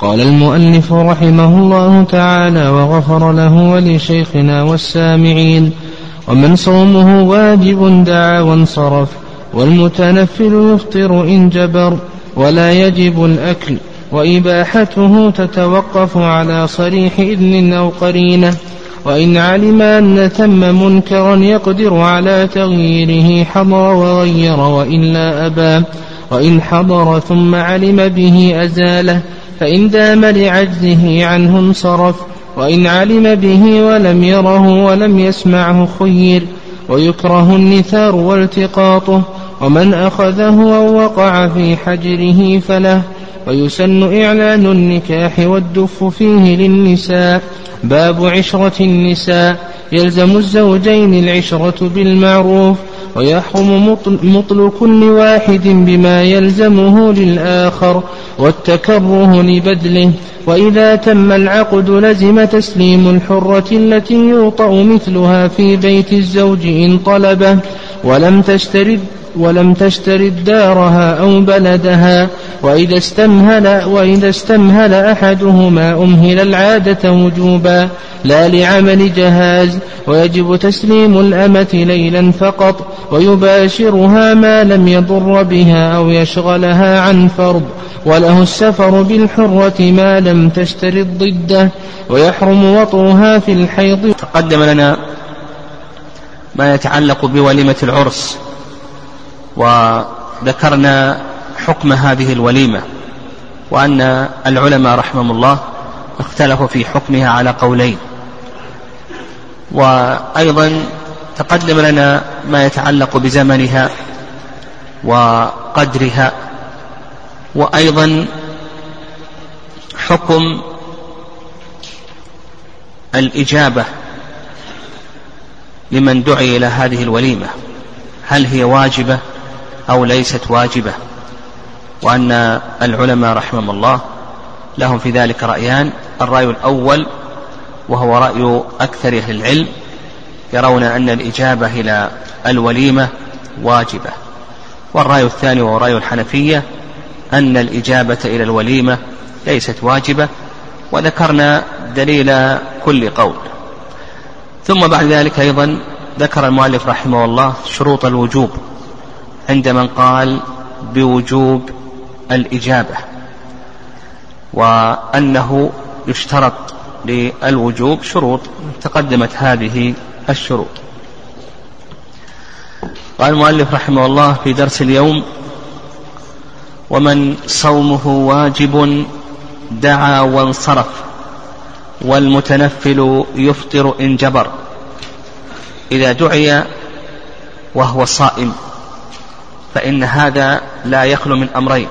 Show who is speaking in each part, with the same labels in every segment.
Speaker 1: قال المؤلف رحمه الله تعالى وغفر له ولشيخنا والسامعين ومن صومه واجب دعا وانصرف والمتنفل يفطر إن جبر ولا يجب الأكل وإباحته تتوقف على صريح إذن أو قرينة وإن علم أن ثم منكرا يقدر على تغييره حضر وغير وإلا أبى وإن حضر ثم علم به أزاله فإن دام لعجزه عنه انصرف وإن علم به ولم يره ولم يسمعه خير ويكره النثار والتقاطه ومن أخذه أو وقع في حجره فله ويسن إعلان النكاح والدف فيه للنساء. باب عشرة النساء يلزم الزوجين العشرة بالمعروف ويحرم مطل كل واحد بما يلزمه للآخر والتكره لبدله. وإذا تم العقد لزم تسليم الحرة التي يوطأ مثلها في بيت الزوج إن طلبه ولم تشترد ولم تشترد دارها أو بلدها وإذا استمهل وإذا استمهل أحدهما أمهل العادة وجوبا لا لعمل جهاز ويجب تسليم الأمة ليلا فقط ويباشرها ما لم يضر بها أو يشغلها عن فرض وله السفر بالحرة ما لم تشترط ضده ويحرم وطئها في الحيض.
Speaker 2: تقدم لنا ما يتعلق بوليمة العرس. وذكرنا حكم هذه الوليمة وأن العلماء رحمهم الله اختلفوا في حكمها على قولين. وأيضا تقدم لنا ما يتعلق بزمنها وقدرها وأيضا حكم الإجابة لمن دعي إلى هذه الوليمة هل هي واجبة أو ليست واجبة وأن العلماء رحمهم الله لهم في ذلك رأيان. الرأي الأول وهو رأي أكثر أهل العلم يرون أن الإجابة إلى الوليمة واجبة. والرأي الثاني وهو رأي الحنفية أن الإجابة إلى الوليمة ليست واجبة. وذكرنا دليل كل قول. ثم بعد ذلك أيضا ذكر المؤلف رحمه الله شروط الوجوب. عند من قال بوجوب الإجابة وأنه يشترط للوجوب شروط تقدمت هذه الشروط. قال المؤلف رحمه الله في درس اليوم ومن صومه واجب دعا وانصرف والمتنفل يفطر إن جبر إذا دعي وهو صائم. فإن هذا لا يخلو من أمرين.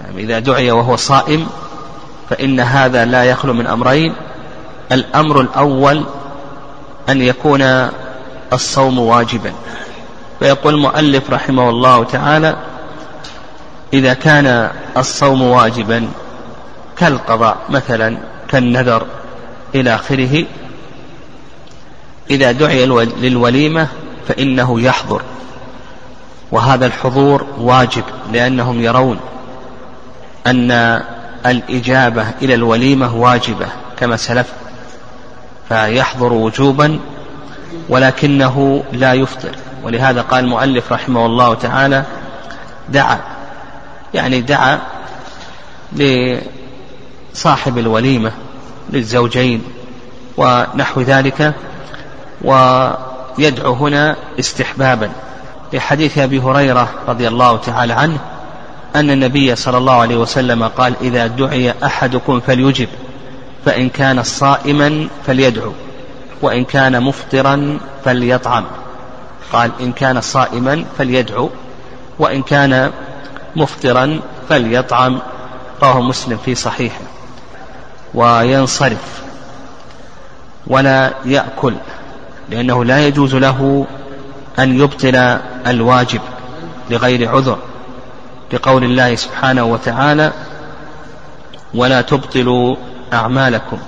Speaker 2: يعني إذا دعي وهو صائم فإن هذا لا يخلو من أمرين. الأمر الأول أن يكون الصوم واجبا. فيقول المؤلف رحمه الله تعالى إذا كان الصوم واجبا كالقضاء مثلا كالنذر إلى آخره إذا دعي للوليمة فإنه يحضر. وهذا الحضور واجب لأنهم يرون أن الإجابة إلى الوليمة واجبة كما سلف فيحضر وجوبا ولكنه لا يفطر. ولهذا قال المؤلف رحمه الله تعالى دعا. يعني دعا لصاحب الوليمة للزوجين ونحو ذلك ويدعو هنا استحبابا. لحديث أبي هريرة رضي الله تعالى عنه أن النبي صلى الله عليه وسلم قال إذا دعي أحدكم فليجب فإن كان صائما فليدعو وإن كان مفطرا فليطعم. قال إن كان صائما فليدعو وإن كان مفطرا فليطعم. رواه مسلم في صحيحه. وينصرف. ولا يأكل لأنه لا يجوز له أن يبطل الواجب لغير عذر لقول الله سبحانه وتعالى ولا تبطلوا أعمالكم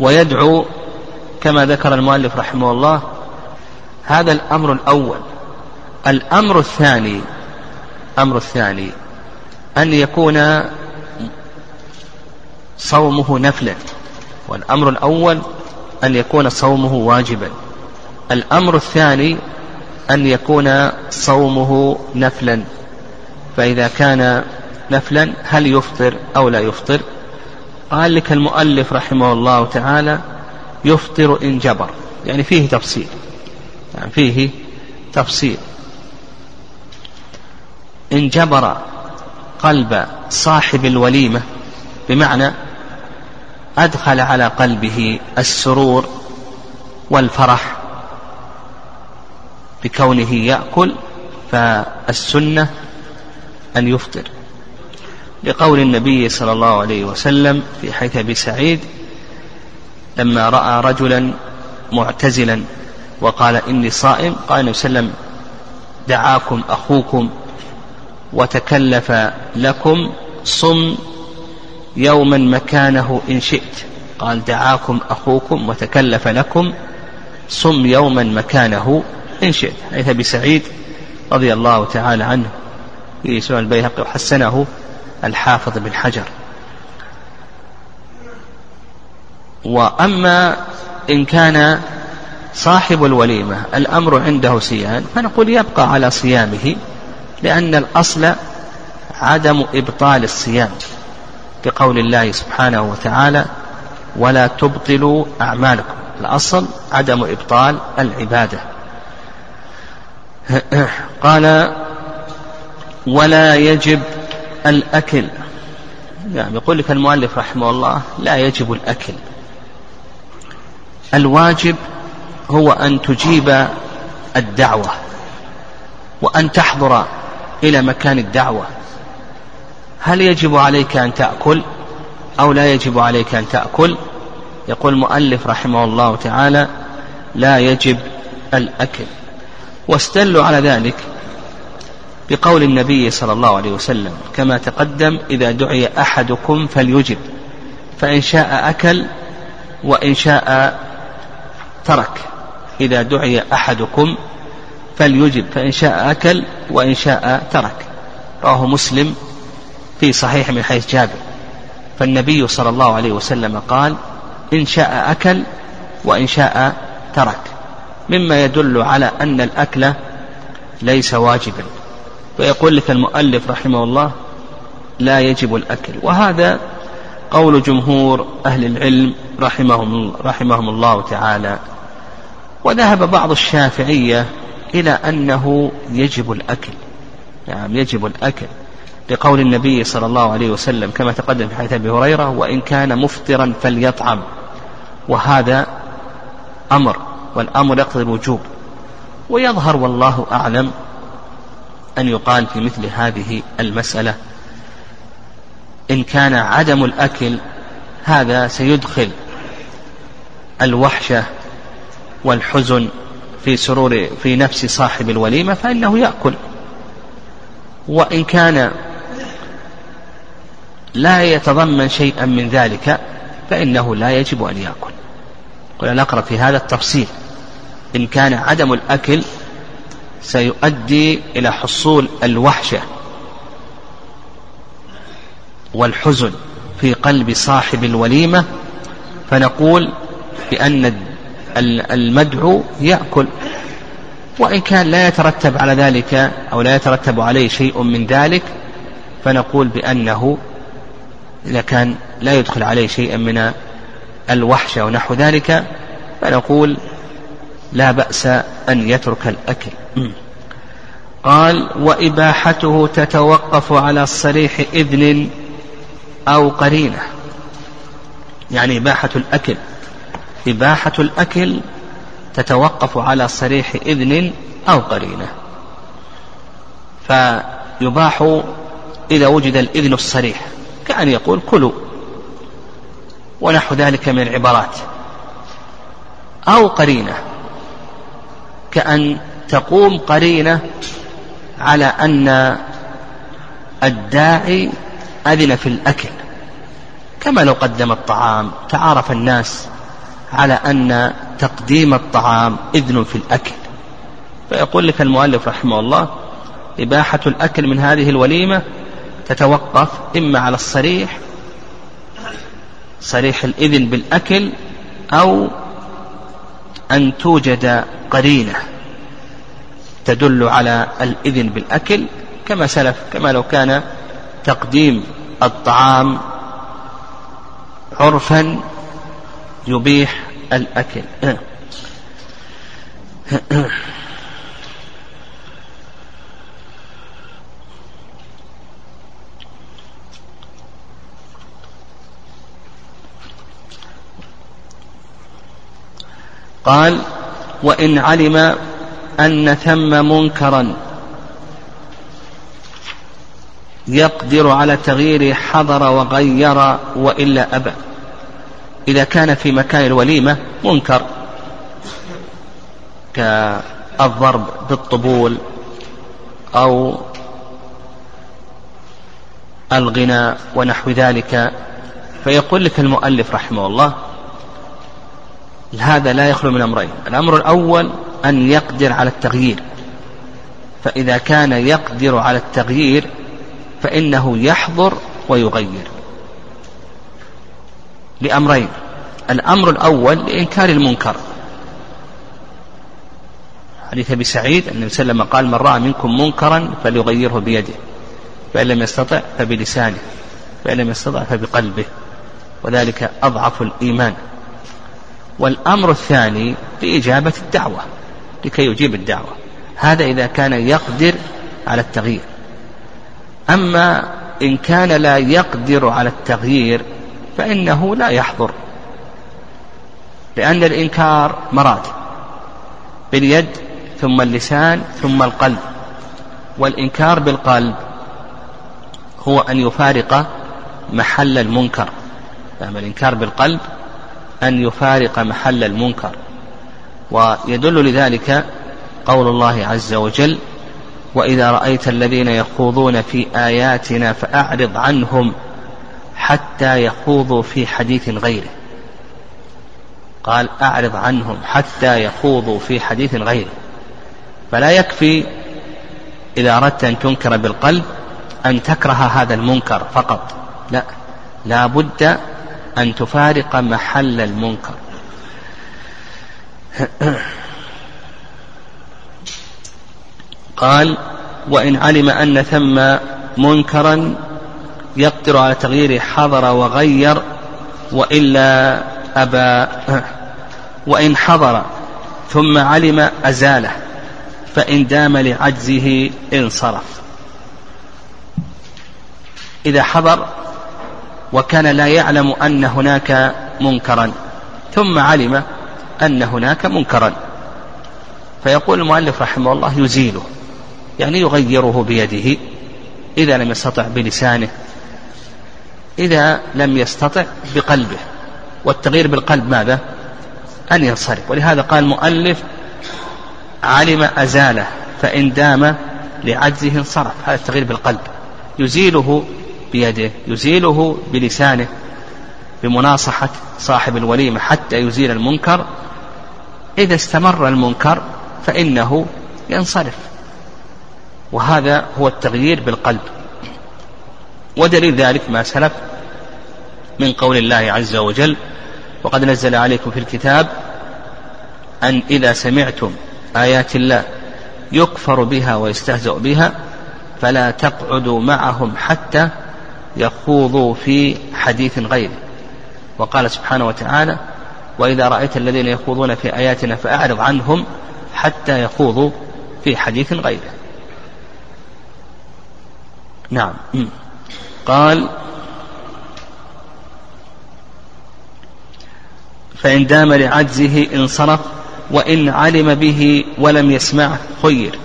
Speaker 2: ويدعو كما ذكر المؤلف رحمه الله هذا الأمر الأول. الأمر الثاني أمر الثاني أن يكون صومه نفلا. والأمر الأول أن يكون صومه واجبا. الأمر الثاني أن يكون صومه نفلا. فإذا كان نفلا هل يفطر أو لا يفطر؟ قال لك المؤلف رحمه الله تعالى يفطر إن جبر. يعني فيه تفصيل. يعني فيه تفصيل. إن جبر قلب صاحب الوليمة بمعنى أدخل على قلبه السرور والفرح بكونه يأكل فالسنة أن يفطر. لقول النبي صلى الله عليه وسلم في حيث أبي سعيد لما رأى رجلا معتزلا وقال إني صائم قال النبي صلى الله عليه وسلم دعاكم أخوكم وتكلف لكم صم يوما مكانه إن شئت. قال دعاكم أخوكم وتكلف لكم صم يوما مكانه إن شئت. حيث أبي سعيد رضي الله تعالى عنه في سنن البيهقي وحسنه الحافظ بن حجر. وأما إن كان صاحب الوليمة الأمر عنده صيام فنقول يبقى على صيامه لأن الأصل عدم إبطال الصيام بقول الله سبحانه وتعالى ولا تبطلوا أعمالكم. الأصل عدم إبطال العبادة. قال ولا يجب الأكل. يعني يقول لك المؤلف رحمه الله لا يجب الأكل. الواجب هو أن تجيب الدعوة وأن تحضر إلى مكان الدعوة. هل يجب عليك أن تأكل أو لا يجب عليك أن تأكل؟ يقول المؤلف رحمه الله تعالى لا يجب الأكل. واستدلوا على ذلك بقول النبي صلى الله عليه وسلم كما تقدم إذا دعي أحدكم فليجب فإن شاء أكل وإن شاء ترك. إذا دعي أحدكم فليجب فإن شاء أكل وإن شاء ترك. رواه مسلم في صحيح من حيث جابر. فالنبي صلى الله عليه وسلم قال إن شاء أكل وإن شاء ترك. مما يدل على أن الأكل ليس واجبا. ويقول لك المؤلف رحمه الله لا يجب الأكل. وهذا قول جمهور أهل العلم رحمهم, رحمهم الله تعالى. وذهب بعض الشافعية إلى أنه يجب الأكل. يعني يجب الأكل. لقول النبي صلى الله عليه وسلم كما تقدم في حديث أبي هريرة وإن كان مفطرا فليطعم. وهذا أمر. والأمر يقتضي الوجوب. ويظهر والله أعلم أن يقال في مثل هذه المسألة إن كان عدم الأكل هذا سيدخل الوحشة والحزن في سرور في نفس صاحب الوليمة فإنه يأكل. وإن كان لا يتضمن شيئا من ذلك فإنه لا يجب أن يأكل. قلنا نقرأ في هذا التفصيل. إن كان عدم الأكل سيؤدي إلى حصول الوحشة والحزن في قلب صاحب الوليمة فنقول بأن المدعو يأكل. وإن كان لا يترتب على ذلك أو لا يترتب عليه شيء من ذلك فنقول بأنه إذا كان لا يدخل عليه شيئا من الوحشة ونحو ذلك فنقول لا بأس أن يترك الأكل. قال وإباحته تتوقف على صريح إذن أو قرينة. يعني إباحة الأكل. إباحة الأكل تتوقف على صريح إذن أو قرينة. فيباح إذا وجد الإذن الصريح كأن يقول كلوا. ونحو ذلك من العبارات. أو قرينة. كأن تقوم قرينة على أن الداعي أذن في الأكل. كما لو قدم الطعام تعارف الناس على أن تقديم الطعام إذن في الأكل. فيقول لك المؤلف رحمه الله إباحة الأكل من هذه الوليمة تتوقف إما على الصريح صريح الإذن بالأكل أو أن توجد قرينة تدل على الإذن بالأكل كما سلف كما لو كان تقديم الطعام عرفا يبيح الأكل. قال وإن علم أن ثم منكرا يقدر على تغيير حضر وغير وإلا أبى. إذا كان في مكان الوليمة منكر كالضرب بالطبول أو الغنى ونحو ذلك فيقول لك المؤلف رحمه الله هذا لا يخلو من أمرين. الأمر الأول أن يقدر على التغيير. فإذا كان يقدر على التغيير فإنه يحضر ويغير. لأمرين. الأمر الأول لإنكار المنكر. حديث أبي سعيد النبي صلى الله عليه وسلم قال من رأى منكم منكرا فليغيره بيده فإن لم يستطع فبلسانه فإن لم يستطع فبقلبه. وذلك أضعف الإيمان. والأمر الثاني لإجابة الدعوة لكي يجيب الدعوة. هذا إذا كان يقدر على التغيير. أما إن كان لا يقدر على التغيير فإنه لا يحضر. لأن الإنكار مراتب باليد ثم اللسان ثم القلب. والإنكار بالقلب هو أن يفارق محل المنكر. فأما الإنكار بالقلب أن يفارق محل المنكر. ويدل لذلك قول الله عز وجل وإذا رأيت الذين يخوضون في آياتنا فأعرض عنهم حتى يخوضوا في حديث غيره. قال أعرض عنهم حتى يخوضوا في حديث غيره. فلا يكفي إذا أردت أن تنكر بالقلب أن تكره هذا المنكر فقط. لا لا بد أن تفارق محل المنكر. قال وإن علم أن ثم منكرا يقدر على تغييره حضر وغير وإلا أبى وإن حضر ثم علم أزاله فإن دام لعجزه انصرف. إذا حضر وكان لا يعلم أن هناك منكرا ثم علم أن هناك منكرا. فيقول المؤلف رحمه الله يزيله يعني يغيره بيده إذا لم يستطع بلسانه إذا لم يستطع بقلبه. والتغيير بالقلب ماذا؟ أن ينصرف. ولهذا قال المؤلف علم أزاله فإن دام لعجزه انصرف. هذا التغيير بالقلب. يزيله بيده يزيله بلسانه بمناصحة صاحب الوليمة حتى يزيل المنكر. إذا استمر المنكر فإنه ينصرف. وهذا هو التغيير بالقلب. ودليل ذلك ما سلف من قول الله عز وجل وقد نزل عليكم في الكتاب أن إذا سمعتم آيات الله يكفر بها ويستهزأ بها فلا تقعدوا معهم حتى يخوضوا في حديث غيره. وقال سبحانه وتعالى وإذا رأيت الذين يخوضون في آياتنا فأعرض عنهم حتى يخوضوا في حديث غيره. نعم. قال فإن دام لعجزه انصرف وإن علم به ولم يسمعه خير.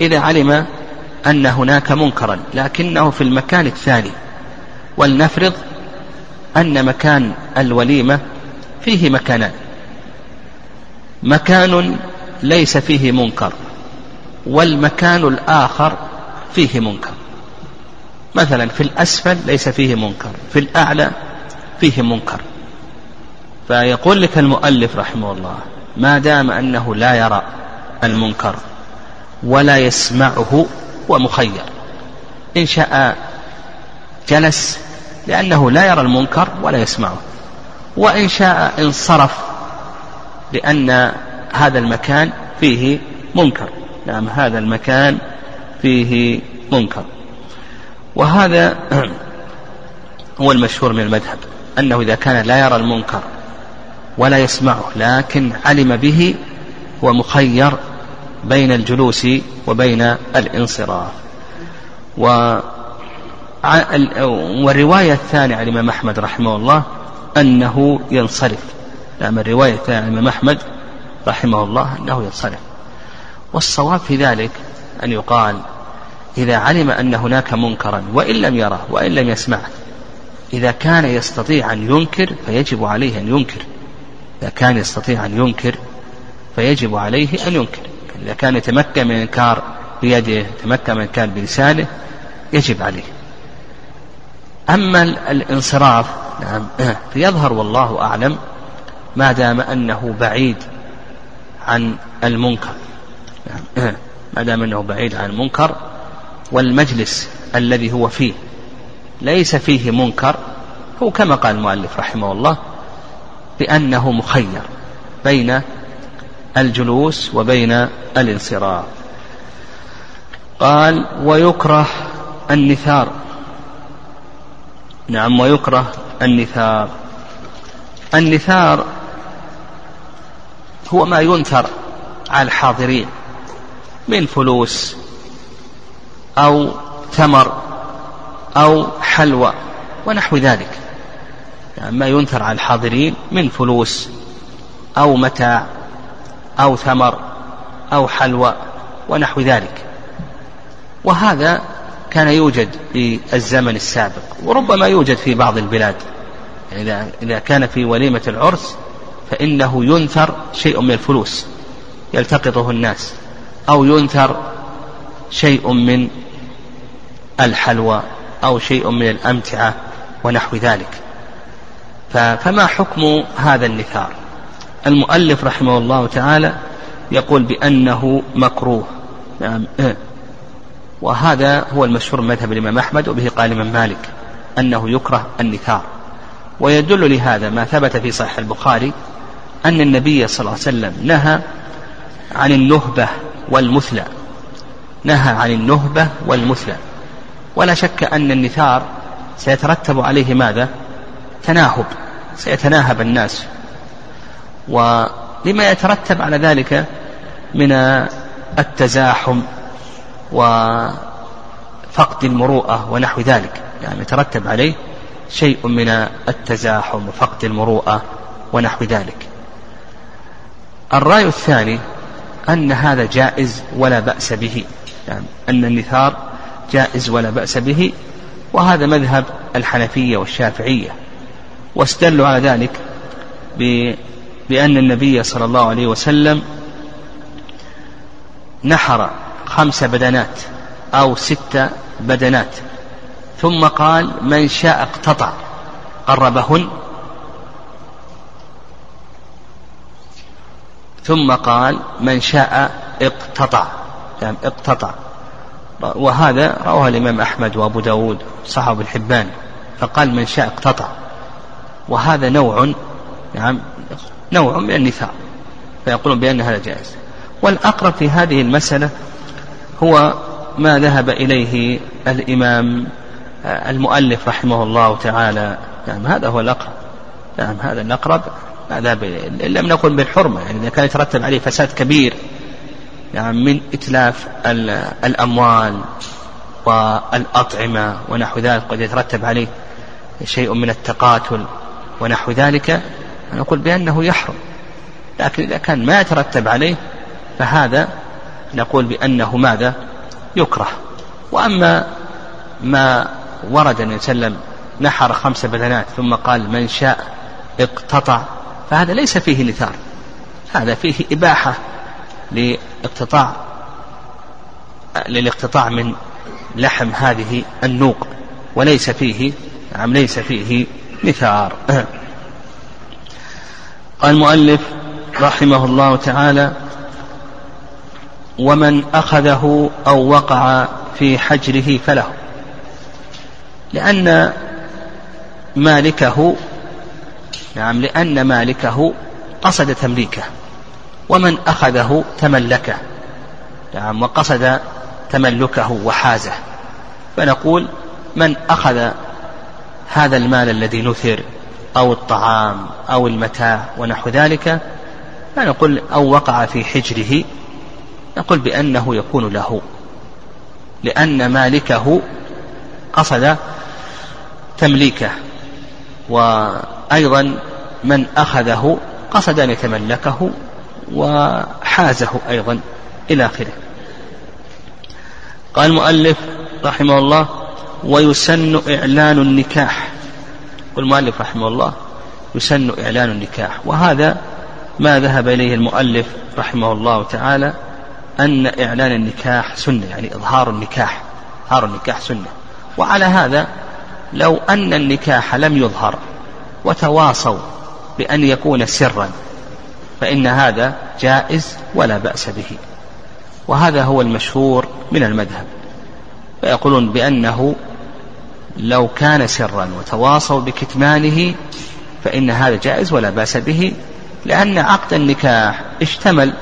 Speaker 2: إذا علم أن هناك منكرا لكنه في المكان الثاني. ولنفرض أن مكان الوليمة فيه مكانان. مكان ليس فيه منكر والمكان الآخر فيه منكر. مثلا في الأسفل ليس فيه منكر في الأعلى فيه منكر. فيقول لك المؤلف رحمه الله ما دام أنه لا يرى المنكر ولا يسمعه ومخير. إن شاء جلس لأنه لا يرى المنكر ولا يسمعه. وإن شاء انصرف لأن هذا المكان فيه منكر. نعم هذا المكان فيه منكر. وهذا هو المشهور من المذهب أنه إذا كان لا يرى المنكر ولا يسمعه لكن علم به هو مخير بين الجلوس وبين الانصراف. و والرواية الثانية عن الإمام أحمد رحمه الله أنه ينصرف. نعم الرواية الثانية عن الإمام أحمد رحمه الله أنه ينصرف. والصواب في ذلك أن يقال إذا علم أن هناك منكرا وإن لم يره وإن لم يسمعه إذا كان يستطيع أن ينكر فيجب عليه أن ينكر. إذا كان يستطيع أن ينكر فيجب عليه أن ينكر. إذا كان يتمكن من الإنكار بيده يتمكن من الإنكار بلسانه يجب عليه. أما الانصراف نعم فيظهر والله أعلم ما دام أنه بعيد عن المنكر. نعم ما دام أنه بعيد عن المنكر والمجلس الذي هو فيه ليس فيه منكر هو كما قال المؤلف رحمه الله بأنه مخير بين الجلوس وبين الانصراف. قال ويكره النثار. نعم ويكره النثار. النثار هو ما ينثر على الحاضرين من فلوس أو ثمر أو حلوى ونحو ذلك. يعني ما ينثر على الحاضرين من فلوس أو متاع. أو ثمر أو حلوى ونحو ذلك. وهذا كان يوجد في الزمن السابق وربما يوجد في بعض البلاد. يعني إذا إذا كان في وليمة العرس فإنه ينثر شيء من الفلوس يلتقطه الناس أو ينثر شيء من الحلوى أو شيء من الأمتعة ونحو ذلك. فما حكم هذا النثار؟ المؤلف رحمه الله تعالى يقول بأنه مكروه. نعم. وهذا هو المشهور مذهب الإمام أحمد وبه قال الإمام مالك أنه يكره النثار ويدل لهذا ما ثبت في صحيح البخاري أن النبي صلى الله عليه وسلم نهى عن النهبة والمثلى. نهى عن النهبة والمثلى. ولا شك أن النثار سيترتب عليه ماذا؟ تناهب. سيتناهب الناس. ولما يترتب على ذلك من التزاحم وفقد المروءة ونحو ذلك. يعني يترتب عليه شيء من التزاحم وفقد المروءة ونحو ذلك. الرأي الثاني أن هذا جائز ولا بأس به. يعني أن النثار جائز ولا بأس به وهذا مذهب الحنفية والشافعية. واستدلوا على ذلك بأن النبي صلى الله عليه وسلم نحر خمس بدنات أو ست بدنات ثم قال من شاء اقتطع قربهن. ثم قال من شاء اقتطع. يعني اقتطع. وهذا رواه الإمام أحمد وأبو داود صحاب الحبان فقال من شاء اقتطع. وهذا نوع نعم نوع من النثار فيقولون بأن هذا جائز. والأقرب في هذه المسألة هو ما ذهب إليه الإمام المؤلف رحمه الله تعالى. نعم هذا هو الأقرب. نعم هذا الأقرب. هذا إن لم نقل بالحرمة يعني إذا كان يترتب عليه فساد كبير. نعم من إتلاف الأموال والأطعمة ونحو ذلك قد يترتب عليه شيء من التقاتل ونحو ذلك. نقول بأنه يحرم لكن إذا كان ما يترتب عليه فهذا نقول بأنه ماذا؟ يكره. وأما ما ورد النبي صلى الله عليه وسلم نحر خمس بدنات ثم قال من شاء اقتطع فهذا ليس فيه نثار هذا فيه إباحة لاقتطاع للاقتطاع من لحم هذه النوق وليس فيه نعم ليس فيه نثار. قال المؤلف رحمه الله تعالى ومن أخذه أو وقع في حجره فله. لأن مالكه نعم لأن مالكه قصد تمليكه ومن أخذه تملكه نعم وقصد تملكه وحازه. فنقول من أخذ هذا المال الذي نثر أو الطعام أو المتاع ونحو ذلك فنقول أو وقع في حجره نقول بأنه يكون له لأن مالكه قصد تمليكه وأيضا من أخذه قصد أن يتملكه وحازه أيضا إلى آخره. قال المؤلف رحمه الله ويسن إعلان النكاح والمؤلف رحمه الله يسن إعلان النكاح وهذا ما ذهب إليه المؤلف رحمه الله تعالى أن إعلان النكاح سنة يعني إظهار النكاح إظهار النكاح سنة. وعلى هذا لو أن النكاح لم يظهر وتواصوا بأن يكون سرا فإن هذا جائز ولا بأس به. وهذا هو المشهور من المذهب. فيقولون بأنه لو كان سرا وتواصوا بكتمانه فإن هذا جائز ولا بأس به لأن عقد النكاح اشتمل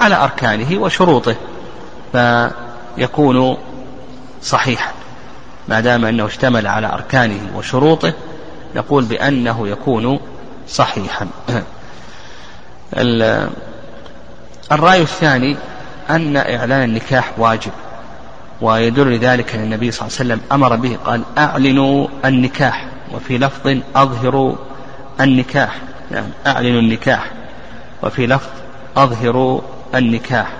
Speaker 2: على أركانه وشروطه فيكون صحيحا. ما دام أنه اشتمل على أركانه وشروطه نقول بأنه يكون صحيحا. الرأي الثاني أن إعلان النكاح واجب. ويدل لذلك أن النبي صلى الله عليه وسلم أمر به قال أعلنوا النكاح. وفي لفظ أظهروا النكاح. يعني أعلنوا النكاح. وفي لفظ أظهروا النكاح.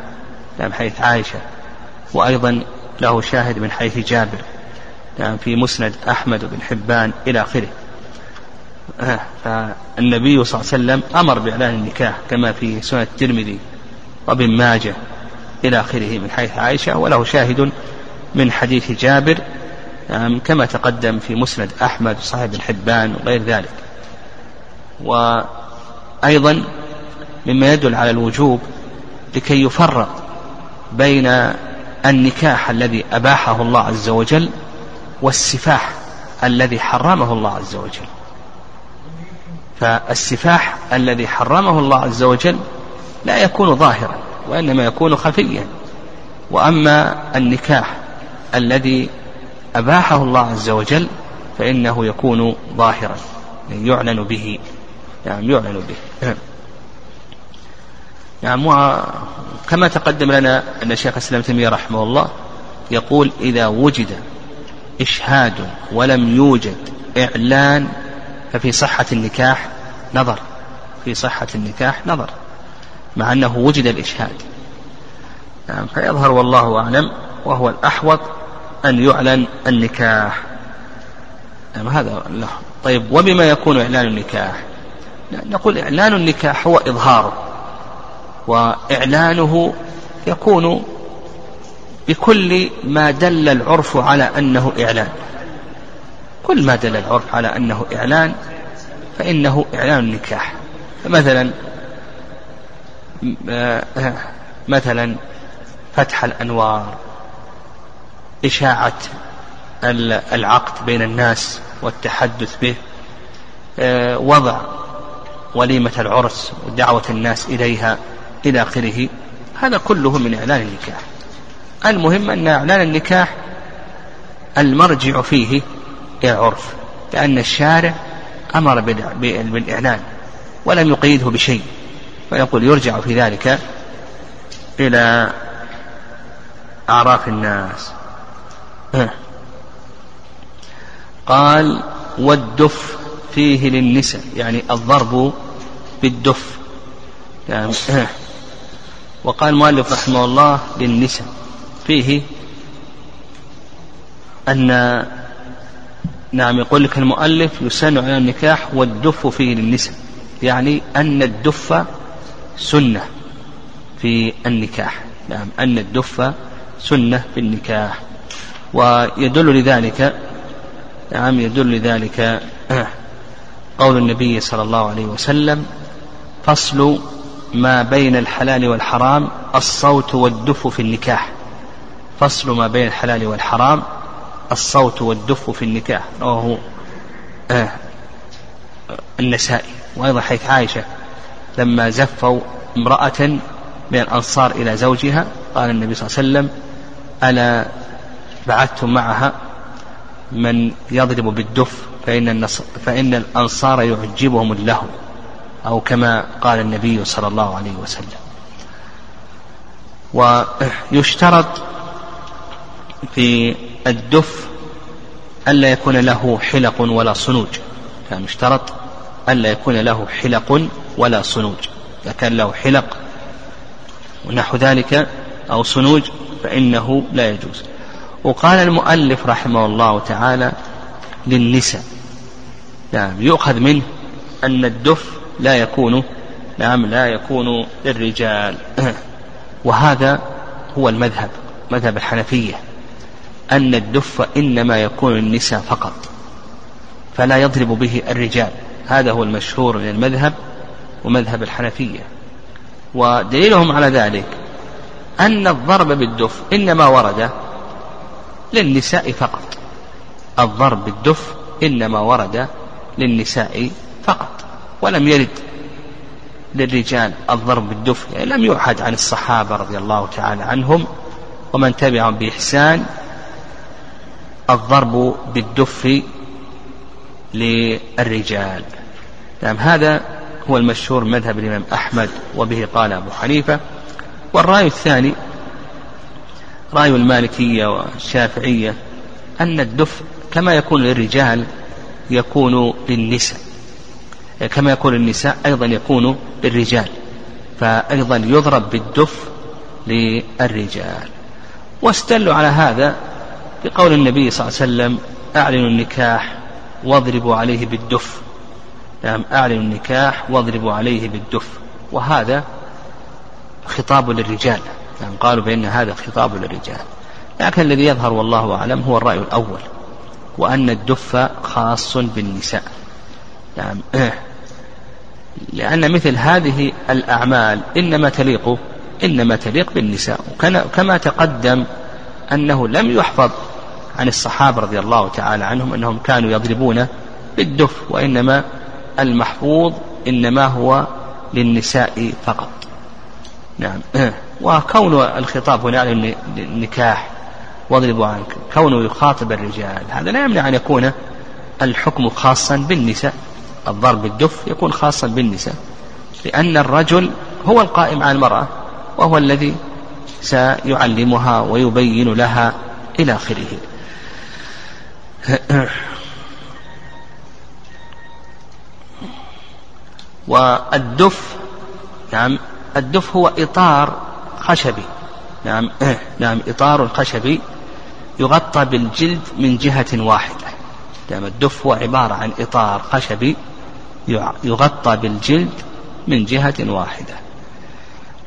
Speaker 2: يعني حيث عائشة. وأيضا له شاهد من حيث جابر. يعني في مسند أحمد بن حبان إلى آخره. آه، فالنبي صلى الله عليه وسلم أمر بإعلان النكاح كما في سنة الترمذي وابن ماجه. إلى آخره من حيث عائشة وله شاهد من حديث جابر كما تقدم في مسند أحمد وصحيح بن حبان وغير ذلك. وأيضا مما يدل على الوجوب لكي يفرق بين النكاح الذي أباحه الله عز وجل والسفاح الذي حرمه الله عز وجل. فالسفاح الذي حرمه الله عز وجل لا يكون ظاهرا. وإنما يكون خفيا. وأما النكاح الذي أباحه الله عز وجل فإنه يكون ظاهرا يعني يعلن به. نعم يعلن به. نعم. كما تقدم لنا أن شيخ الإسلام تيمية رحمه الله يقول إذا وجد إشهاد ولم يوجد إعلان ففي صحة النكاح نظر. في صحة النكاح نظر. مع أنه وجد الإشهاد. نعم فيظهر والله أعلم وهو الأحوط أن يعلن النكاح. نعم هذا له. طيب وبما يكون إعلان النكاح؟ نقول إعلان النكاح هو إظهاره وإعلانه يكون بكل ما دل العرف على أنه إعلان. كل ما دل العرف على أنه إعلان فإنه إعلان النكاح. مثلا مثلا فتح الأنوار إشاعة العقد بين الناس والتحدث به وضع وليمة العرس ودعوة الناس إليها إلى آخره هذا كله من إعلان النكاح. المهم أن إعلان النكاح المرجع فيه العرف لأن الشارع أمر بالإعلان ولم يقيده بشيء. فيقول يرجع في ذلك إلى أعراف الناس. قال والدف فيه للنساء يعني الضرب بالدف. يعني وقال المؤلف رحمه الله للنساء فيه أن نعم يقول لك المؤلف يسن على النكاح والدف فيه للنساء يعني أن الدف سنة في النكاح. نعم أن الدف سنة في النكاح. ويدل لذلك نعم يدل لذلك قول النبي صلى الله عليه وسلم فصل ما بين الحلال والحرام الصوت والدف في النكاح. فصل ما بين الحلال والحرام الصوت والدف في النكاح. رواه آه، النسائي. وأيضا حيث عائشة لما زفوا امرأة من الأنصار إلى زوجها قال النبي صلى الله عليه وسلم ألا بعثتم معها من يضرب بالدف فإن. فإن الأنصار يعجبهم اللهو أو كما قال النبي صلى الله عليه وسلم ويشترط في الدف ألا يكون له حلق ولا صنوج يعني يشترط ألا يكون له حلق ولا صنوج. إذا كان له حلق ونحو ذلك أو صنوج فإنه لا يجوز. وقال المؤلف رحمه الله تعالى للنساء نعم يؤخذ منه أن الدف لا يكون نعم لا يكون للرجال. وهذا هو المذهب مذهب الحنفية أن الدف إنما يكون للنساء فقط فلا يضرب به الرجال. هذا هو المشهور من المذهب ومذهب الحنفية. ودليلهم على ذلك أن الضرب بالدف إنما ورد للنساء فقط. الضرب بالدف إنما ورد للنساء فقط. ولم يرد للرجال الضرب بالدف يعني لم يعهد عن الصحابة رضي الله تعالى عنهم ومن تبعهم بإحسان الضرب بالدف للرجال. نعم هذا هو المشهور مذهب الإمام أحمد وبه قال أبو حنيفة. والرأي الثاني رأي المالكية والشافعية أن الدف كما يكون للرجال يكون للنساء كما يكون للنساء أيضا يكون للرجال فأيضا يضرب بالدف للرجال. واستدلوا على هذا بقول النبي صلى الله عليه وسلم أعلنوا النكاح واضربوا عليه بالدف. نعم أعلنوا النكاح واضربوا عليه بالدف. وهذا خطاب للرجال. نعم قالوا بأن هذا خطاب للرجال. لكن الذي يظهر والله أعلم هو الرأي الأول وأن الدف خاص بالنساء. نعم لأن مثل هذه الأعمال إنما تليق إنما تليق بالنساء. كما تقدم أنه لم يحفظ عن الصحابة رضي الله تعالى عنهم أنهم كانوا يضربون بالدف وإنما المحفوظ إنما هو للنساء فقط. نعم. وكون الخطاب هنا على النكاح واضربوا عنك كونه يخاطب الرجال هذا لا يمنع أن يكون الحكم خاصا بالنساء الضرب بالدف يكون خاصا بالنساء لأن الرجل هو القائم على المرأة وهو الذي سيعلمها ويبين لها إلى آخره. والدف نعم الدف هو إطار خشبي. نعم نعم إطار خشبي يغطى بالجلد من جهة واحدة. نعم الدف هو عبارة عن إطار خشبي يغطى بالجلد من جهة واحدة.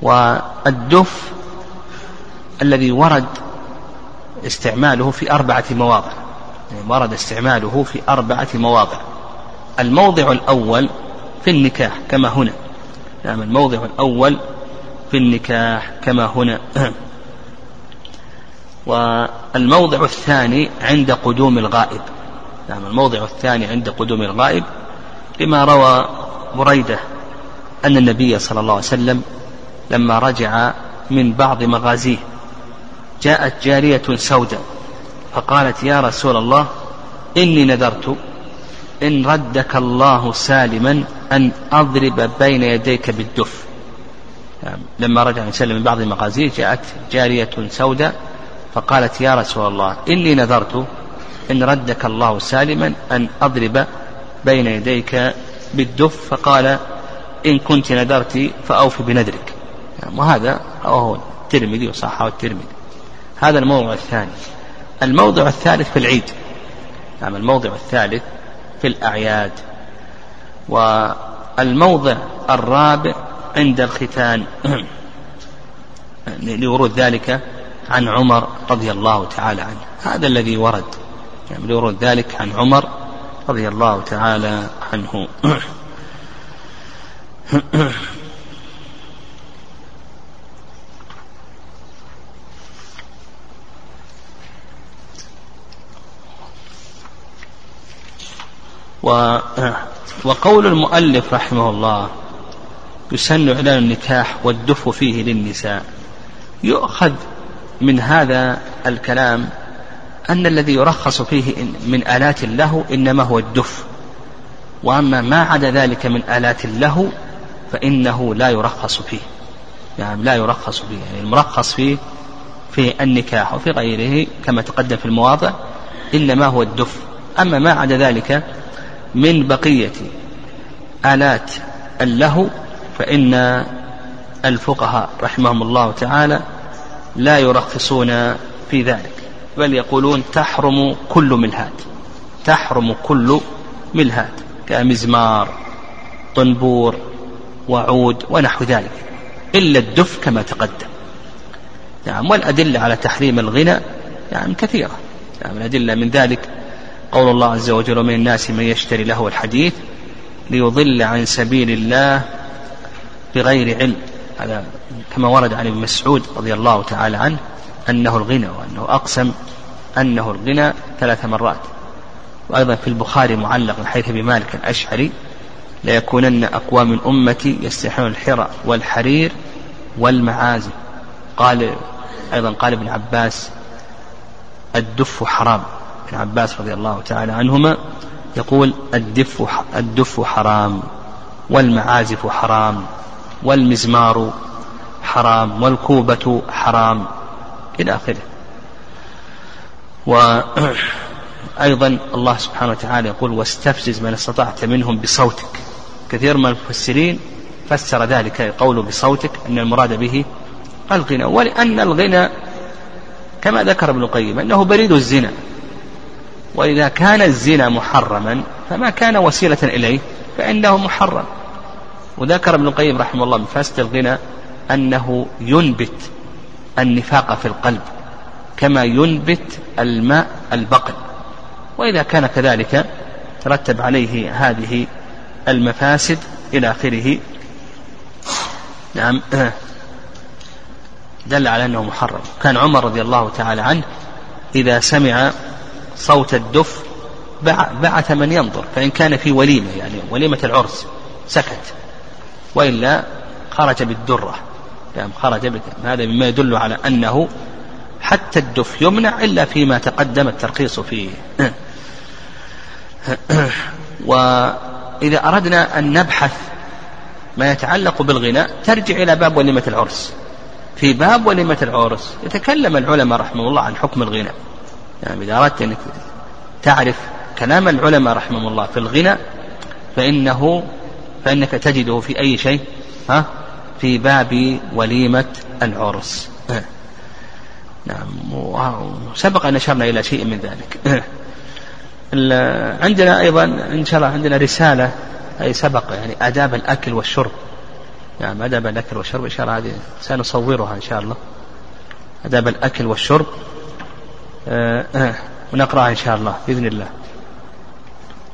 Speaker 2: والدف الذي ورد استعماله في أربعة مواضع. يعني ورد استعماله في أربعة مواضع. الموضع الأول في النكاح كما هنا. نعم الموضع الأول في النكاح كما هنا. والموضع الثاني عند قدوم الغائب. نعم الموضع الثاني عند قدوم الغائب. لما روى بريدة أن النبي صلى الله عليه وسلم لما رجع من بعض مغازيه جاءت جارية سوداء فقالت يا رسول الله إني نذرت إن ردك الله سالما أن أضرب بين يديك بالدف. لما رجع وسلم من بعض المغازيه جاءت جارية سوداء فقالت يا رسول الله إني نذرت إن ردك الله سالما أن أضرب بين يديك بالدف. فقال إن كنت نذرت فأوفي بنذرك. وهذا هو الترمذي وصححه الترمذي. هذا الموضع الثاني. الموضع الثالث في العيد. نعم الموضع الثالث في الأعياد. والموضع الرابع عند الختان. لورود ذلك عن عمر رضي الله تعالى عنه. هذا الذي ورد. يعني لورود ذلك عن عمر رضي الله تعالى عنه. و وقول المؤلف رحمه الله يسن إعلان النكاح والدف فيه للنساء. يؤخذ من هذا الكلام أن الذي يرخص فيه من آلات له إنما هو الدف وأما ما عدا ذلك من آلات له فإنه لا يرخص فيه. يعني لا يرخص فيه. يعني المرخص فيه في النكاح وفي غيره كما تقدم في المواضع إنما هو الدف أما ما عدا ذلك من بقية آلات اللهو فإن الفقهاء رحمهم الله تعالى لا يرخصون في ذلك بل يقولون تحرم كل ملهات تحرم كل ملهات كمزمار طنبور وعود ونحو ذلك إلا الدف كما تقدم. نعم والأدلة على تحريم الغنى نعم كثيرة. نعم الأدلة من ذلك قول الله عز وجل ومن الناس من يشتري له الحديث ليضل عن سبيل الله بغير علم. هذا كما ورد عن ابن مسعود رضي الله تعالى عنه أنه الغنى وأنه أقسم أنه الغنى ثلاث مرات. وأيضا في البخاري معلق من حيث أبي مالك الأشعري ليكونن أقوام أمتي يستحون الحرى والحرير والمعازف قال أيضا قال ابن عباس الدف حرام. ابن عباس رضي الله تعالى عنهما يقول الدف الدف حرام والمعازف حرام والمزمار حرام والكوبة حرام إلى آخره. وأيضا الله سبحانه وتعالى يقول واستفزز من استطعت منهم بصوتك. كثير من المفسرين فسر ذلك قوله بصوتك أن المراد به الغنى ولأن الغنى كما ذكر ابن القيم أنه بريد الزنا. وإذا كان الزنا محرما فما كان وسيلة إليه فإنه محرم. وذكر ابن القيم رحمه الله من فاسد الغنى أنه ينبت النفاق في القلب كما ينبت الماء البقل وإذا كان كذلك ترتب عليه هذه المفاسد إلى آخره. نعم. دل على أنه محرم. كان عمر رضي الله تعالى عنه إذا سمع صوت الدف بعث من ينظر فإن كان في وليمة يعني وليمة العرس سكت وإلا خرج بالدرة. يعني خرج هذا مما يدل على أنه حتى الدف يمنع إلا فيما تقدم الترخيص فيه. وإذا أردنا أن نبحث ما يتعلق بالغناء ترجع إلى باب وليمة العرس. في باب وليمة العرس يتكلم العلماء رحمه الله عن حكم الغناء. يعني إذا أردت أنك تعرف كلام العلماء رحمه الله في الغنى فإنه فإنك تجده في أي شيء ها في باب وليمة العرس. نعم وسبق أن أشرنا إلى شيء من ذلك. عندنا أيضا إن شاء الله عندنا رسالة أي سبق يعني آداب الأكل والشرب. نعم آداب الأكل والشرب إن شاء الله هذه سنصورها إن شاء الله. آداب الأكل والشرب. ونقرأها إن شاء الله بإذن الله.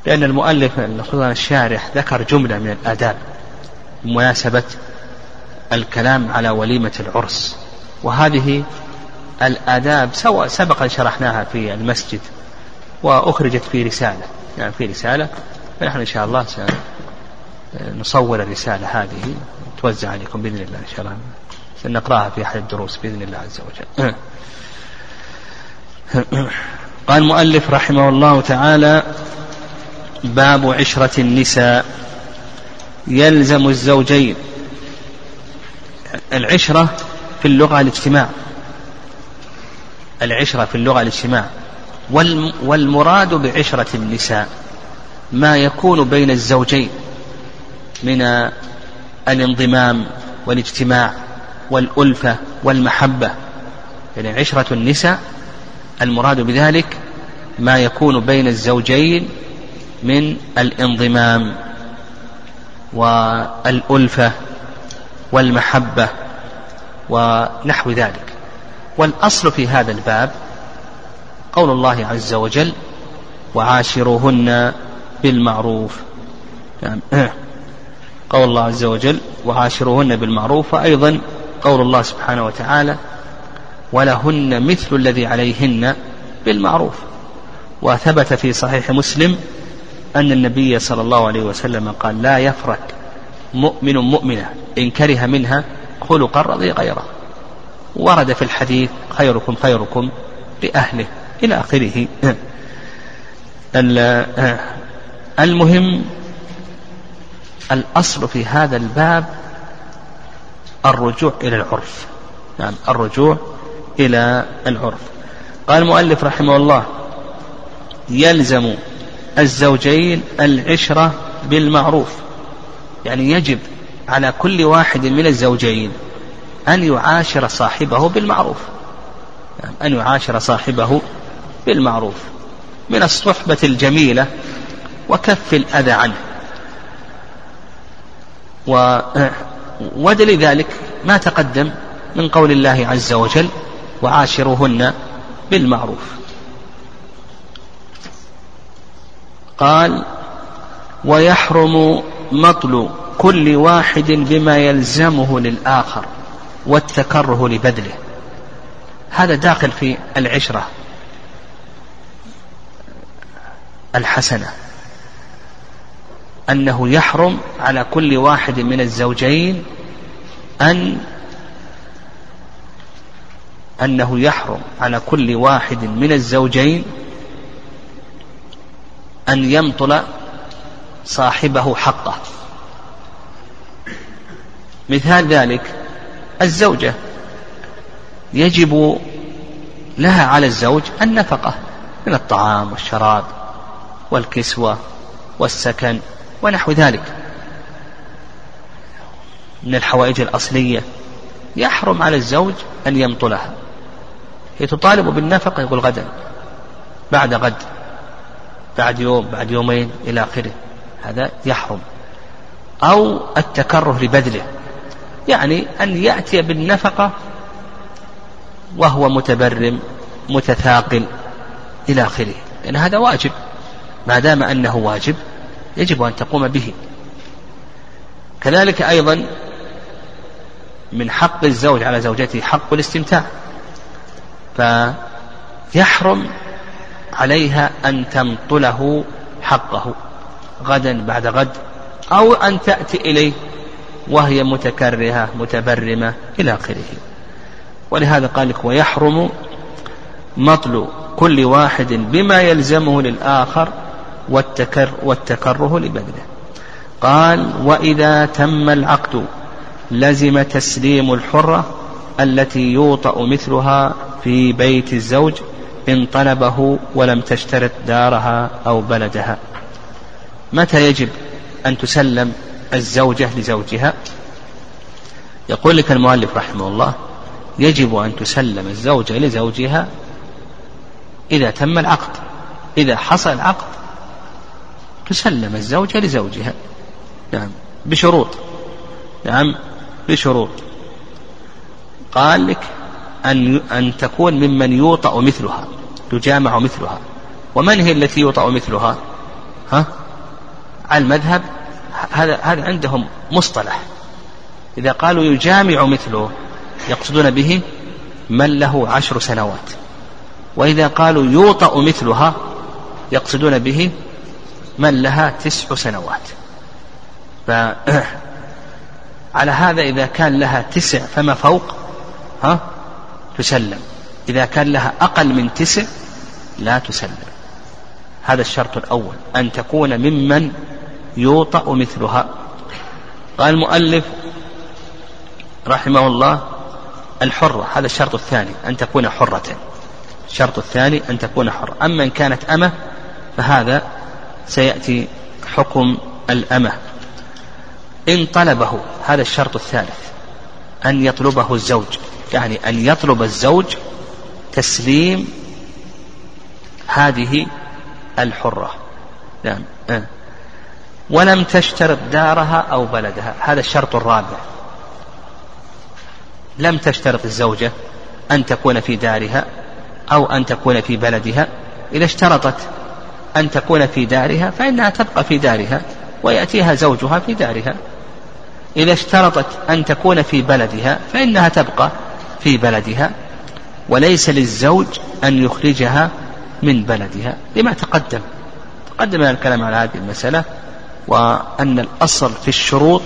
Speaker 2: لأن المؤلف الشارح ذكر جملة من الآداب بمناسبة الكلام على وليمة العرس. وهذه الآداب سواء سبق أن شرحناها في المسجد وأخرجت في رسالة. يعني في رسالة فنحن إن شاء الله سنصور الرسالة هذه. توزع عليكم بإذن الله إن شاء الله. سنقرأها في أحد الدروس بإذن الله عز وجل. قال المؤلف رحمه الله تعالى باب عشرة النساء. يلزم الزوجين العشرة في اللغة الاجتماع. العشرة في اللغة الاجتماع. والمراد بعشرة النساء ما يكون بين الزوجين من الانضمام والاجتماع والألفة والمحبة. يعني عشرة النساء المراد بذلك ما يكون بين الزوجين من الانضمام والألفة والمحبة ونحو ذلك. والأصل في هذا الباب قول الله عز وجل وعاشروهن بالمعروف. يعني قول الله عز وجل وعاشروهن بالمعروف. وأيضا قول الله سبحانه وتعالى ولهن مثل الذي عليهن بالمعروف. وثبت في صحيح مسلم أن النبي صلى الله عليه وسلم قال لا يفرك مؤمن مؤمنة إن كره منها خلقا رضي غيره. ورد في الحديث خيركم خيركم لأهله إلى آخره. المهم الأصل في هذا الباب الرجوع إلى العرف. نعم الرجوع إلى العرف. قال المؤلف رحمه الله يلزم الزوجين العشرة بالمعروف. يعني يجب على كل واحد من الزوجين أن يعاشر صاحبه بالمعروف. يعني أن يعاشر صاحبه بالمعروف. من الصحبة الجميلة وكف الأذى عنه. و ودليل ذلك ما تقدم من قول الله عز وجل وعاشروهن بالمعروف. قال ويحرم مطل كل واحد بما يلزمه للآخر والتكره لبذله. هذا داخل في العشرة الحسنة. أنه يحرم على كل واحد من الزوجين أن أنه يحرم على كل واحد من الزوجين أن يمطل صاحبه حقه. مثال ذلك الزوجة. يجب لها على الزوج النفقة من الطعام والشراب والكسوة والسكن ونحو ذلك. من الحوائج الأصلية يحرم على الزوج أن يمطلها. هي تطالب بالنفقة يقول غدا بعد غد بعد يوم بعد يومين إلى آخره. هذا يحرم. أو التكره لبذله. يعني أن يأتي بالنفقة وهو متبرم متثاقل إلى آخره. لأن هذا واجب. ما دام أنه واجب يجب أن تقوم به. كذلك أيضا من حق الزوج على زوجته حق الاستمتاع. فيحرم عليها أن تمطله حقه غدا بعد غد أو أن تأتي إليه وهي متكرهة متبرمة إلى آخره. ولهذا قال لك ويحرم مطل كل واحد بما يلزمه للآخر والتكر والتكره لبدنه. قال وإذا تم العقد لزم تسليم الحرة التي يوطأ مثلها في بيت الزوج إن طلبه ولم تشترط دارها أو بلدها. متى يجب أن تسلم الزوجة لزوجها؟ يقول لك المؤلف رحمه الله يجب أن تسلم الزوجة لزوجها إذا تم العقد. إذا حصل العقد تسلم الزوجة لزوجها. نعم بشروط. نعم بشروط. قال لك أن أن تكون ممن يوطأ مثلها يجامع مثلها. ومن هي التي يوطأ مثلها؟ ها؟ على المذهب هذا هذا عندهم مصطلح. إذا قالوا يجامع مثله يقصدون به من له عشر سنوات. وإذا قالوا يوطأ مثلها يقصدون به من لها تسع سنوات. على هذا إذا كان لها تسع فما فوق؟ ها؟ تسلم. إذا كان لها أقل من تسع لا تسلم. هذا الشرط الأول أن تكون ممن يوطأ مثلها. قال المؤلف رحمه الله الحرة هذا الشرط الثاني أن تكون حرة. الشرط الثاني أن تكون حرة. أما إن كانت أمة فهذا سيأتي حكم الأمة. إن طلبه هذا الشرط الثالث أن يطلبه الزوج. يعني أن يطلب الزوج تسليم هذه الحرة. نعم. آه. ولم تشترط دارها أو بلدها. هذا الشرط الرابع. لم تشترط الزوجة أن تكون في دارها أو أن تكون في بلدها. إذا اشترطت أن تكون في دارها فإنها تبقى في دارها ويأتيها زوجها في دارها. إذا اشترطت أن تكون في بلدها فإنها تبقى في بلدها وليس للزوج أن يخرجها من بلدها لما تقدم. تقدم الكلام على هذه المسألة وأن الأصل في الشروط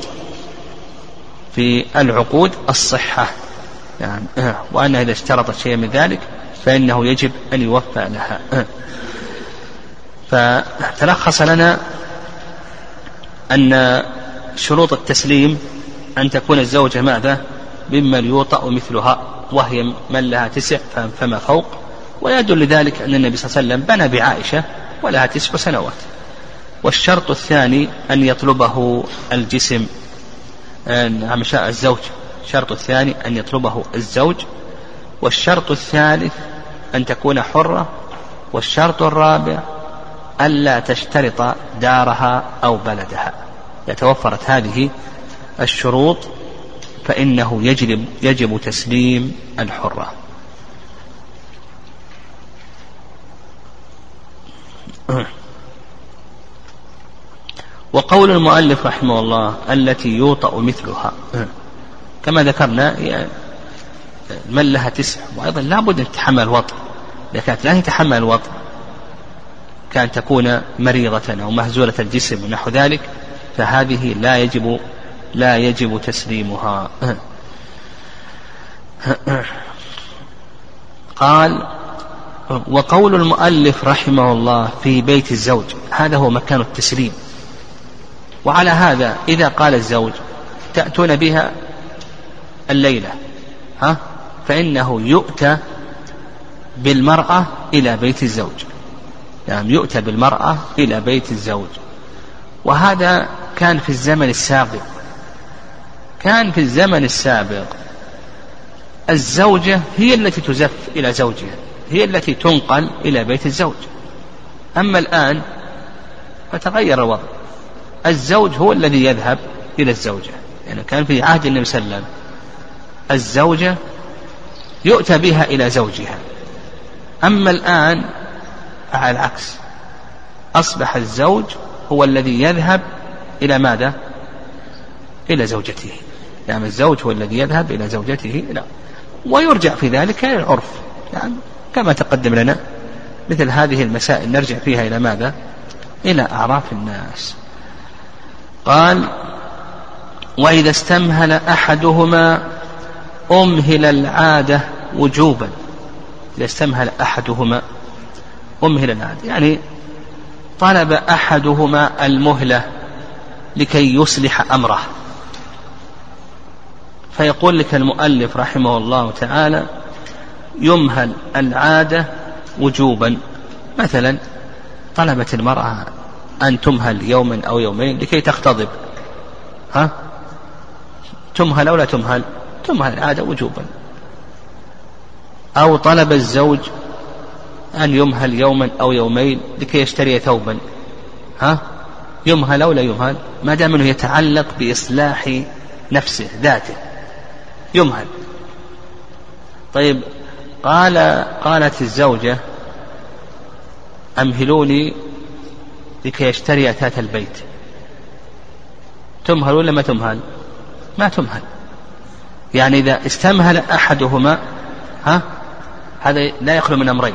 Speaker 2: في العقود الصحة. يعني وأنها إذا اشترطت شيئا من ذلك فإنه يجب أن يوفى لها. فتلخص لنا أن شروط التسليم أن تكون الزوجة ماذا؟ ممن يوطأ مثلها وهي من لها تسع فما فوق. ويدل لذلك أن النبي صلى الله عليه وسلم بنى بعائشة ولها تسع سنوات. والشرط الثاني أن يطلبه الجسم نعم الزوج. الشرط الثاني أن يطلبه الزوج. والشرط الثالث أن تكون حرة. والشرط الرابع ألا تشترط دارها أو بلدها. إذا توفرت هذه الشروط فإنه يجب يجب تسليم الحرة. وقول المؤلف رحمه الله التي يوطأ مثلها. كما ذكرنا من لها تسع. وأيضا لابد أن تتحمل الوطء إذا كانت لا تتحمل الوطء كان تكون مريضة أو مهزولة الجسم ونحو ذلك فهذه لا يجب لا يجب تسليمها. قال وقول المؤلف رحمه الله في بيت الزوج هذا هو مكان التسليم. وعلى هذا إذا قال الزوج تأتون بها الليلة ها؟ فإنه يؤتى بالمرأة إلى بيت الزوج. نعم يؤتى بالمرأة إلى بيت الزوج. وهذا كان في الزمن السابق. كان في الزمن السابق الزوجة هي التي تزف إلى زوجها هي التي تنقل إلى بيت الزوج. أما الآن فتغير الوضع. الزوج هو الذي يذهب إلى الزوجة. يعني كان في عهد النبي صلى الله عليه وسلم. الزوجة يؤتى بها إلى زوجها. أما الآن على العكس. أصبح الزوج هو الذي يذهب إلى ماذا؟ إلى زوجته. يعني الزوج هو الذي يذهب إلى زوجته لا. ويرجع في ذلك إلى العرف. يعني كما تقدم لنا مثل هذه المسائل نرجع فيها إلى ماذا؟ إلى أعراف الناس. قال وإذا استمهل أحدهما أمهل العادة وجوبا. إذا استمهل أحدهما أمهل العادة. يعني طلب أحدهما المهلة لكي يصلح أمره. فيقول لك المؤلف رحمه الله تعالى يمهل العادة وجوبا. مثلا طلبت المرأة أن تمهل يوما أو يومين لكي تختضب. ها؟ تمهل أو لا تمهل؟ تمهل العادة وجوبا. أو طلب الزوج أن يمهل يوما أو يومين لكي يشتري ثوبا. ها؟ يمهل أو لا يمهل؟ ما دام أنه يتعلق بإصلاح نفسه ذاته. يمهل طيب قال قالت الزوجة أمهلوني لكي يشتري أثاث البيت. تمهل ولا ما تمهل؟ ما تمهل. يعني إذا استمهل أحدهما ها هذا لا يخلو من أمرين.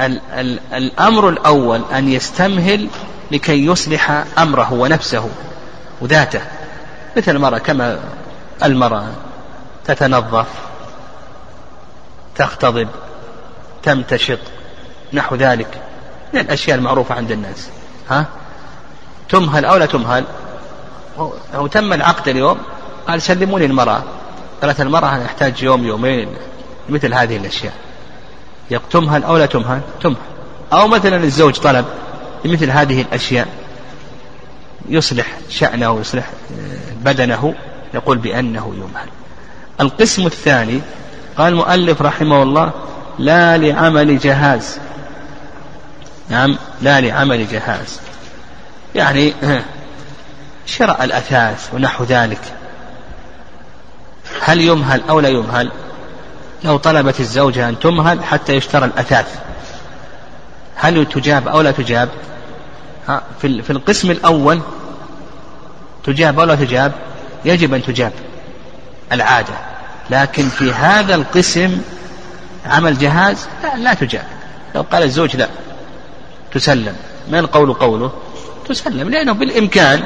Speaker 2: ال ال الأمر الأول أن يستمهل لكي يصلح أمره ونفسه وذاته مثل المرأة كما المرأة تتنظف تختضب تمتشط نحو ذلك من الأشياء المعروفة عند الناس. ها؟ تمهل أو لا تمهل؟ هو تم العقد اليوم؟ قال سلموني المرأة قالت المرأة أنا أحتاج يوم يومين مثل هذه الأشياء. تمهل أو لا تمهل؟ تمهل. أو مثلا الزوج طلب لمثل هذه الأشياء يصلح شأنه ويصلح بدنه يقول بأنه يمهل. القسم الثاني قال المؤلف رحمه الله لا لعمل جهاز. نعم لا لعمل جهاز. يعني شراء الأثاث ونحو ذلك. هل يمهل أو لا يمهل؟ لو طلبت الزوجة أن تمهل حتى يشترى الأثاث. هل تجاب أو لا تجاب؟ في القسم الأول تجاب أو لا تجاب؟ يجب أن تجاب العادة لكن في هذا القسم عمل جهاز لا, لا تجاب. لو قال الزوج لا تسلم. ما القول قوله؟ تسلم لأنه بالإمكان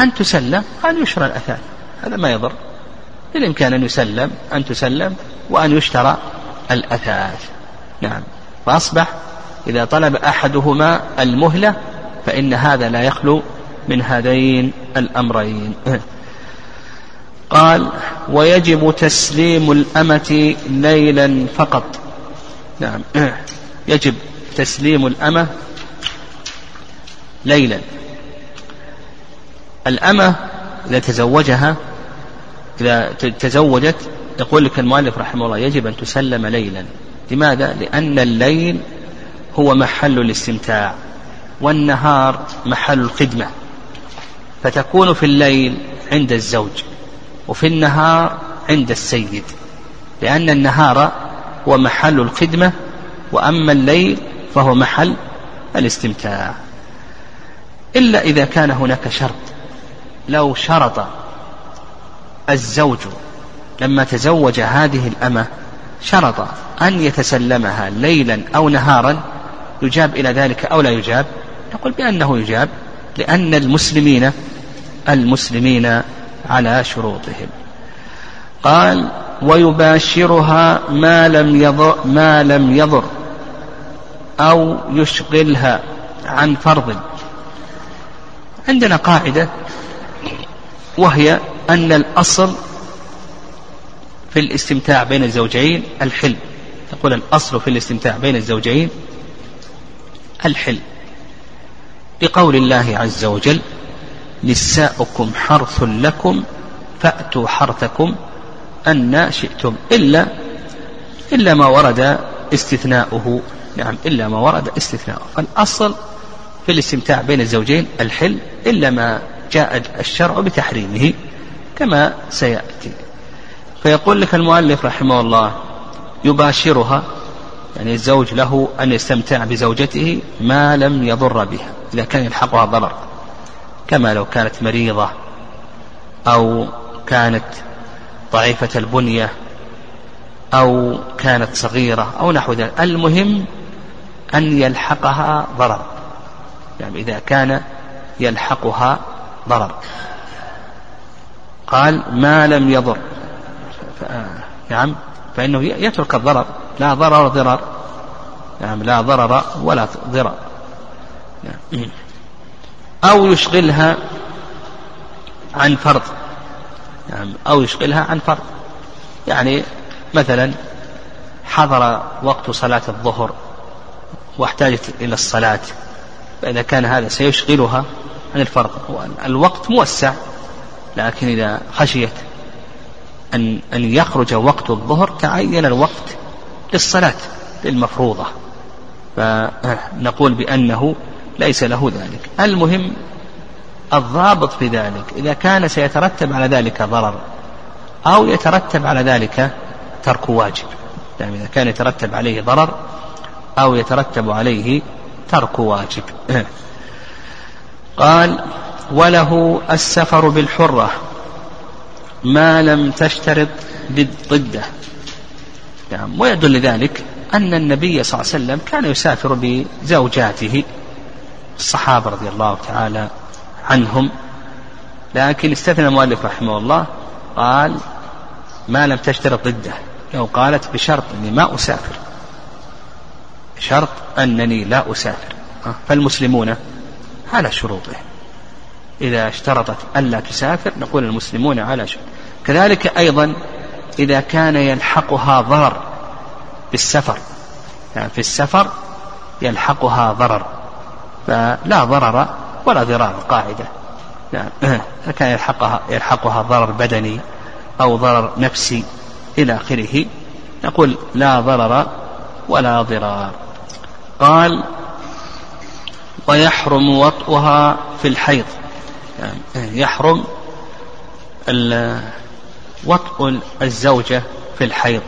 Speaker 2: أن تسلم وأن يشرى الأثاث. هذا ما يضر. بالإمكان أن يسلم أن تسلم وأن يشترى الأثاث. نعم. فأصبح إذا طلب أحدهما المهلة فإن هذا لا يخلو من هذين الأمرين. قال ويجب تسليم الأمة ليلا فقط. نعم. يجب تسليم الأمة ليلا. الأمة إذا تزوجها إذا تزوجت يقول لك المؤلف رحمه الله يجب أن تسلم ليلا. لماذا؟ لأن الليل هو محل الاستمتاع والنهار محل الخدمة. فتكون في الليل عند الزوج وفي النهار عند السيد لأن النهار هو محل الخدمة وأما الليل فهو محل الاستمتاع. إلا إذا كان هناك شرط لو شرط الزوج لما تزوج هذه الأمة شرط أن يتسلمها ليلا أو نهارا يجاب إلى ذلك أو لا يجاب؟ نقول بأنه يجاب لأن المسلمين المسلمين على شروطهم. قال ويباشرها ما لم يضر ما لم يضر أو يشغلها عن فرض. عندنا قاعدة وهي أن الأصل في الاستمتاع بين الزوجين الحلم تقول الأصل في الاستمتاع بين الزوجين الحلم لقول الله عز وجل نساؤكم حرث لكم فأتوا حرثكم أن شئتم. إلا إلا ما ورد استثناؤه. نعم إلا ما ورد استثناؤه. فالأصل في الاستمتاع بين الزوجين الحل إلا ما جاء الشرع بتحريمه كما سيأتي. فيقول لك المؤلف رحمه الله يباشرها يعني الزوج له أن يستمتع بزوجته ما لم يضر بها إذا كان يلحقها ضرر. كما لو كانت مريضة أو كانت ضعيفة البنية أو كانت صغيرة أو نحو ذلك. المهم أن يلحقها ضرر. يعني إذا كان يلحقها ضرر. قال ما لم يضر. نعم. فإنه يترك الضرر. لا ضرر ضرر. نعم. لا ضرر ولا ضرر. نعم. أو يشغلها عن فرض. نعم أو يشغلها عن فرض. يعني مثلا حضر وقت صلاة الظهر واحتاجت إلى الصلاة فإذا كان هذا سيشغلها عن الفرض. الوقت موسع لكن إذا خشيت أن أن يخرج وقت الظهر تعين الوقت للصلاة المفروضة فنقول بأنه ليس له ذلك. المهم الضابط في ذلك إذا كان سيترتب على ذلك ضرر أو يترتب على ذلك ترك واجب. يعني إذا كان يترتب عليه ضرر أو يترتب عليه ترك واجب. قال وله السفر بالحرة ما لم تشترط ضده نعم ويدل ذلك أن النبي صلى الله عليه وسلم كان يسافر بزوجاته. الصحابة رضي الله تعالى عنهم. لكن استثنى المؤلف رحمه الله قال ما لم تشترط ضده. لو قالت بشرط أني ما أسافر. بشرط أنني لا أسافر. فالمسلمون على شروطهم إذا اشترطت ألا تسافر نقول المسلمون على شروط. كذلك أيضا إذا كان يلحقها ضرر بالسفر. يعني في السفر يلحقها ضرر. فلا ضرر ولا ضرار قاعدة. يعني كان يلحقها يلحقها ضرر بدني أو ضرر نفسي إلى آخره. نقول لا ضرر ولا ضرار. قال ويحرم وطئها في الحيض. يعني يحرم وطء الزوجة في الحيض.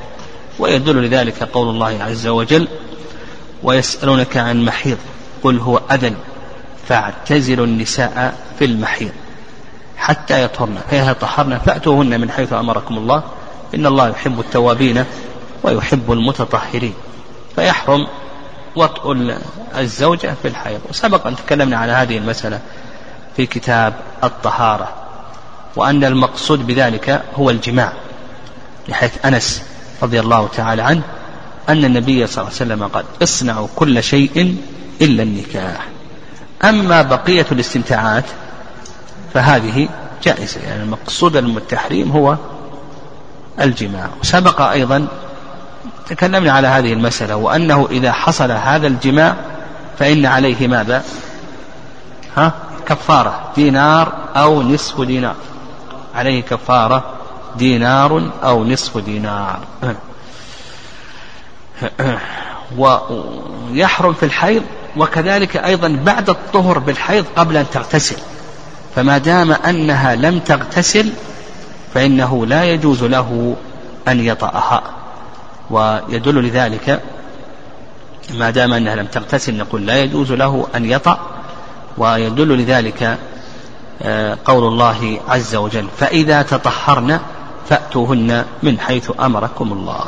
Speaker 2: ويدل لذلك قول الله عز وجل ويسألونك عن محيض. قل هو أذن فاعتزلوا النساء في المحيض حتى يطهرن. فإذا طهرن فأتوهن من حيث أمركم الله. إن الله يحب التوابين ويحب المتطهرين. فيحرم وطء الزوجة في الحيض. وسبق أن تكلمنا على هذه المسألة في كتاب الطهارة وأن المقصود بذلك هو الجماع لحيث أنس رضي الله تعالى عنه أن النبي صلى الله عليه وسلم قال اصنعوا كل شيء إلا النكاح. أما بقية الاستمتاعات فهذه جائزة يعني المقصود من التحريم هو الجماع. وسبق أيضا تكلمنا على هذه المسألة وأنه إذا حصل هذا الجماع فإن عليه ماذا؟ ها؟ كفارة دينار أو نصف دينار. عليه كفارة دينار أو نصف دينار. ويحرم في الحيض وكذلك أيضا بعد الطهر بالحيض قبل أن تغتسل. فما دام أنها لم تغتسل فإنه لا يجوز له أن يطأها. ويدل لذلك ما دام أنها لم تغتسل نقول لا يجوز له أن يطأ. ويدل لذلك آه، قول الله عز وجل فإذا تطهرن فأتوهن من حيث أمركم الله.